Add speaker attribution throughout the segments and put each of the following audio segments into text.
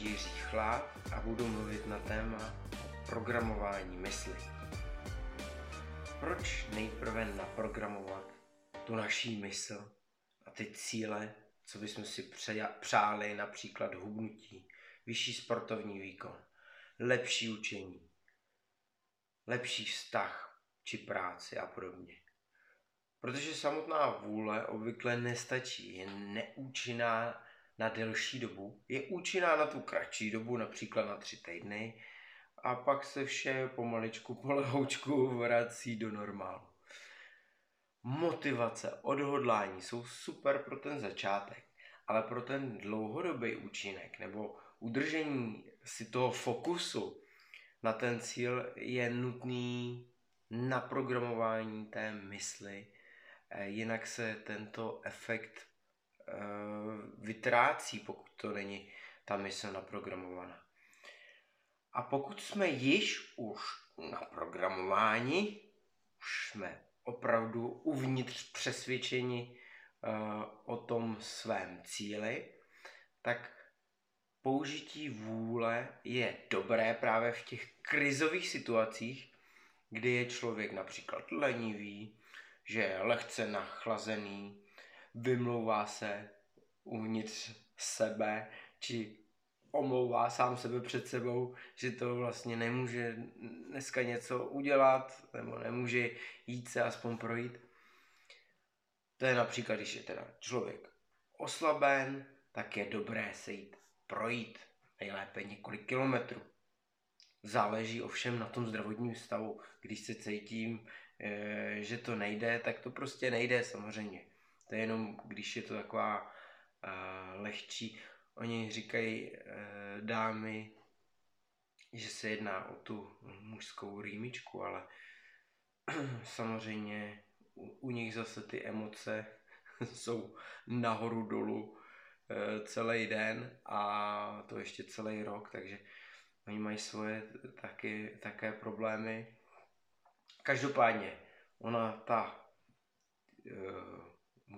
Speaker 1: Jiří Chláp a budu mluvit na téma programování mysli. Proč nejprve naprogramovat tu naší mysl a ty cíle, co bychom si přáli, například hubnutí, vyšší sportovní výkon, lepší učení, lepší vztah či práci a podobně. Protože samotná vůle obvykle nestačí, je neúčinná na delší dobu, je účinná na tu kratší dobu, například na tři týdny, a pak se vše pomaličku, polehoučku vrací do normálu. Motivace, odhodlání jsou super pro ten začátek, ale pro ten dlouhodobý účinek nebo udržení si toho fokusu na ten cíl je nutný naprogramování té mysli, eh, jinak se tento efekt vytrácí, pokud to není ta mysl naprogramovaná. A pokud jsme již už na programování, už jsme opravdu uvnitř přesvědčeni uh, o tom svém cíli, tak použití vůle je dobré právě v těch krizových situacích, kdy je člověk například lenivý, že je lehce nachlazený, vymlouvá se uvnitř sebe, či omlouvá sám sebe před sebou, že to vlastně nemůže dneska něco udělat, nebo nemůže jít se aspoň projít. To je například, když je teda člověk oslaben, tak je dobré se jít projít, nejlépe několik kilometrů. Záleží ovšem na tom zdravotním stavu. Když se cítím, eh, že to nejde, tak to prostě nejde samozřejmě. To je jenom, když je to taková eh, lehčí Oni říkají e, dámy, že se jedná o tu mužskou rýmičku, ale samozřejmě u, u nich zase ty emoce jsou nahoru dolů e, celý den a to ještě celý rok, takže oni mají svoje taky, také problémy. Každopádně, ona ta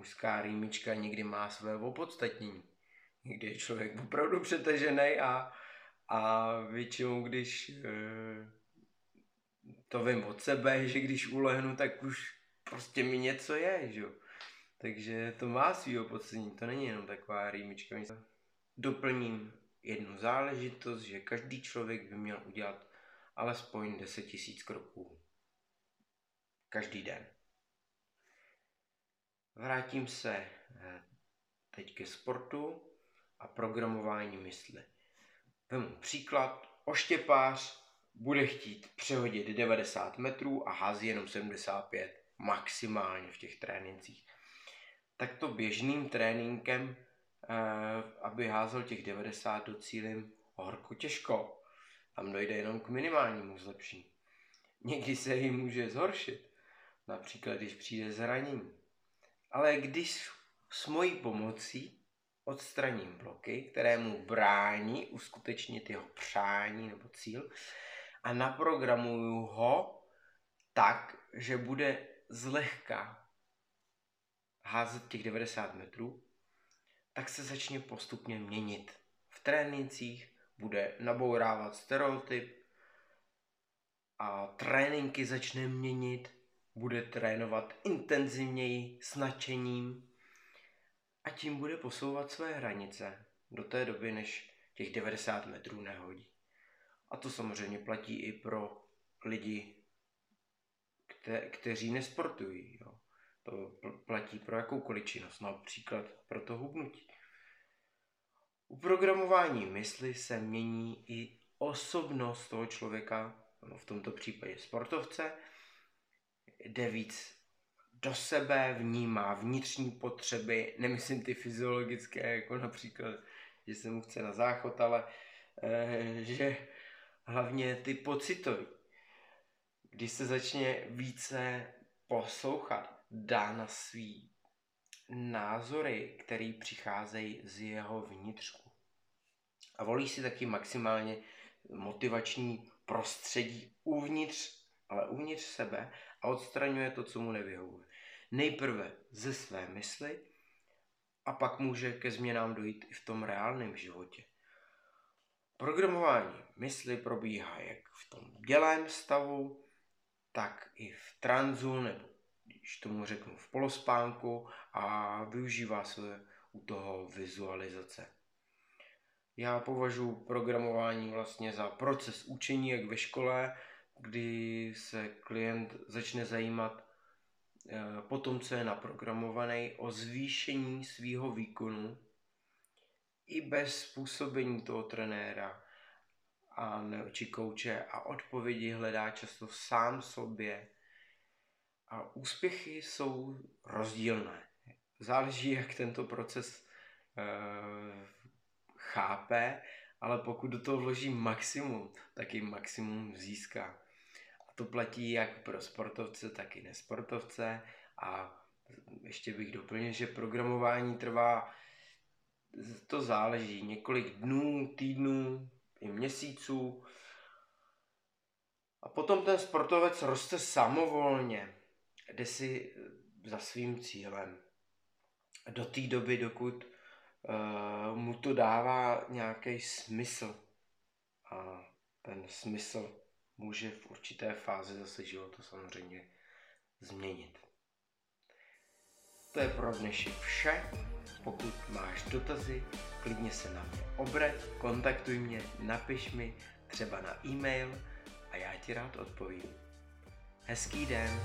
Speaker 1: mužská rýmička někdy má své opodstatnění kdy je člověk opravdu přetažený a, a většinou, když e, to vím od sebe, že když ulehnu, tak už prostě mi něco je, že. Takže to má svýho podcenění, to není jenom taková rýmička. Doplním jednu záležitost, že každý člověk by měl udělat alespoň 10 000 kroků. Každý den. Vrátím se eh, teď ke sportu a programování mysli. Vemu příklad, oštěpář bude chtít přehodit 90 metrů a hází jenom 75 maximálně v těch trénincích. Tak to běžným tréninkem, eh, aby házel těch 90 do cílim horko těžko. Tam dojde jenom k minimálnímu zlepšení. Někdy se jim může zhoršit, například když přijde zranění. Ale když s mojí pomocí odstraním bloky, které mu brání uskutečnit jeho přání nebo cíl a naprogramuju ho tak, že bude zlehka házet těch 90 metrů, tak se začne postupně měnit. V trénincích bude nabourávat stereotyp a tréninky začne měnit, bude trénovat intenzivněji s nadšením, a tím bude posouvat své hranice do té doby, než těch 90 metrů nehodí. A to samozřejmě platí i pro lidi, kte- kteří nesportují. Jo. To platí pro jakoukoliv činnost, například pro to hubnutí. U programování mysli se mění i osobnost toho člověka, v tomto případě sportovce, jde víc do sebe, vnímá vnitřní potřeby, nemyslím ty fyziologické, jako například, že se mu chce na záchod, ale e, že hlavně ty pocitové. Když se začne více poslouchat, dá na svý názory, které přicházejí z jeho vnitřku. A volí si taky maximálně motivační prostředí uvnitř, ale uvnitř sebe a odstraňuje to, co mu nevyhovuje nejprve ze své mysli a pak může ke změnám dojít i v tom reálném životě. Programování mysli probíhá jak v tom dělém stavu, tak i v tranzu, nebo když tomu řeknu v polospánku a využívá se u toho vizualizace. Já považuji programování vlastně za proces učení, jak ve škole, kdy se klient začne zajímat eh, po tom, co je naprogramovaný, o zvýšení svého výkonu i bez způsobení toho trenéra a či kouče a odpovědi hledá často sám sobě. A úspěchy jsou rozdílné. Záleží, jak tento proces e, chápe, ale pokud do toho vloží maximum, tak i maximum získá. To platí jak pro sportovce, tak i nesportovce. A ještě bych doplnil, že programování trvá to záleží. Několik dnů, týdnů, i měsíců. A potom ten sportovec roste samovolně, jde si eh, za svým cílem. Do té doby, dokud uh, mu to dává nějaký smysl. A ten smysl může v určité fázi zase života samozřejmě změnit. To je pro dnešek vše. Pokud máš dotazy, klidně se na mě obrať, kontaktuj mě, napiš mi třeba na e-mail a já ti rád odpovím. Hezký den.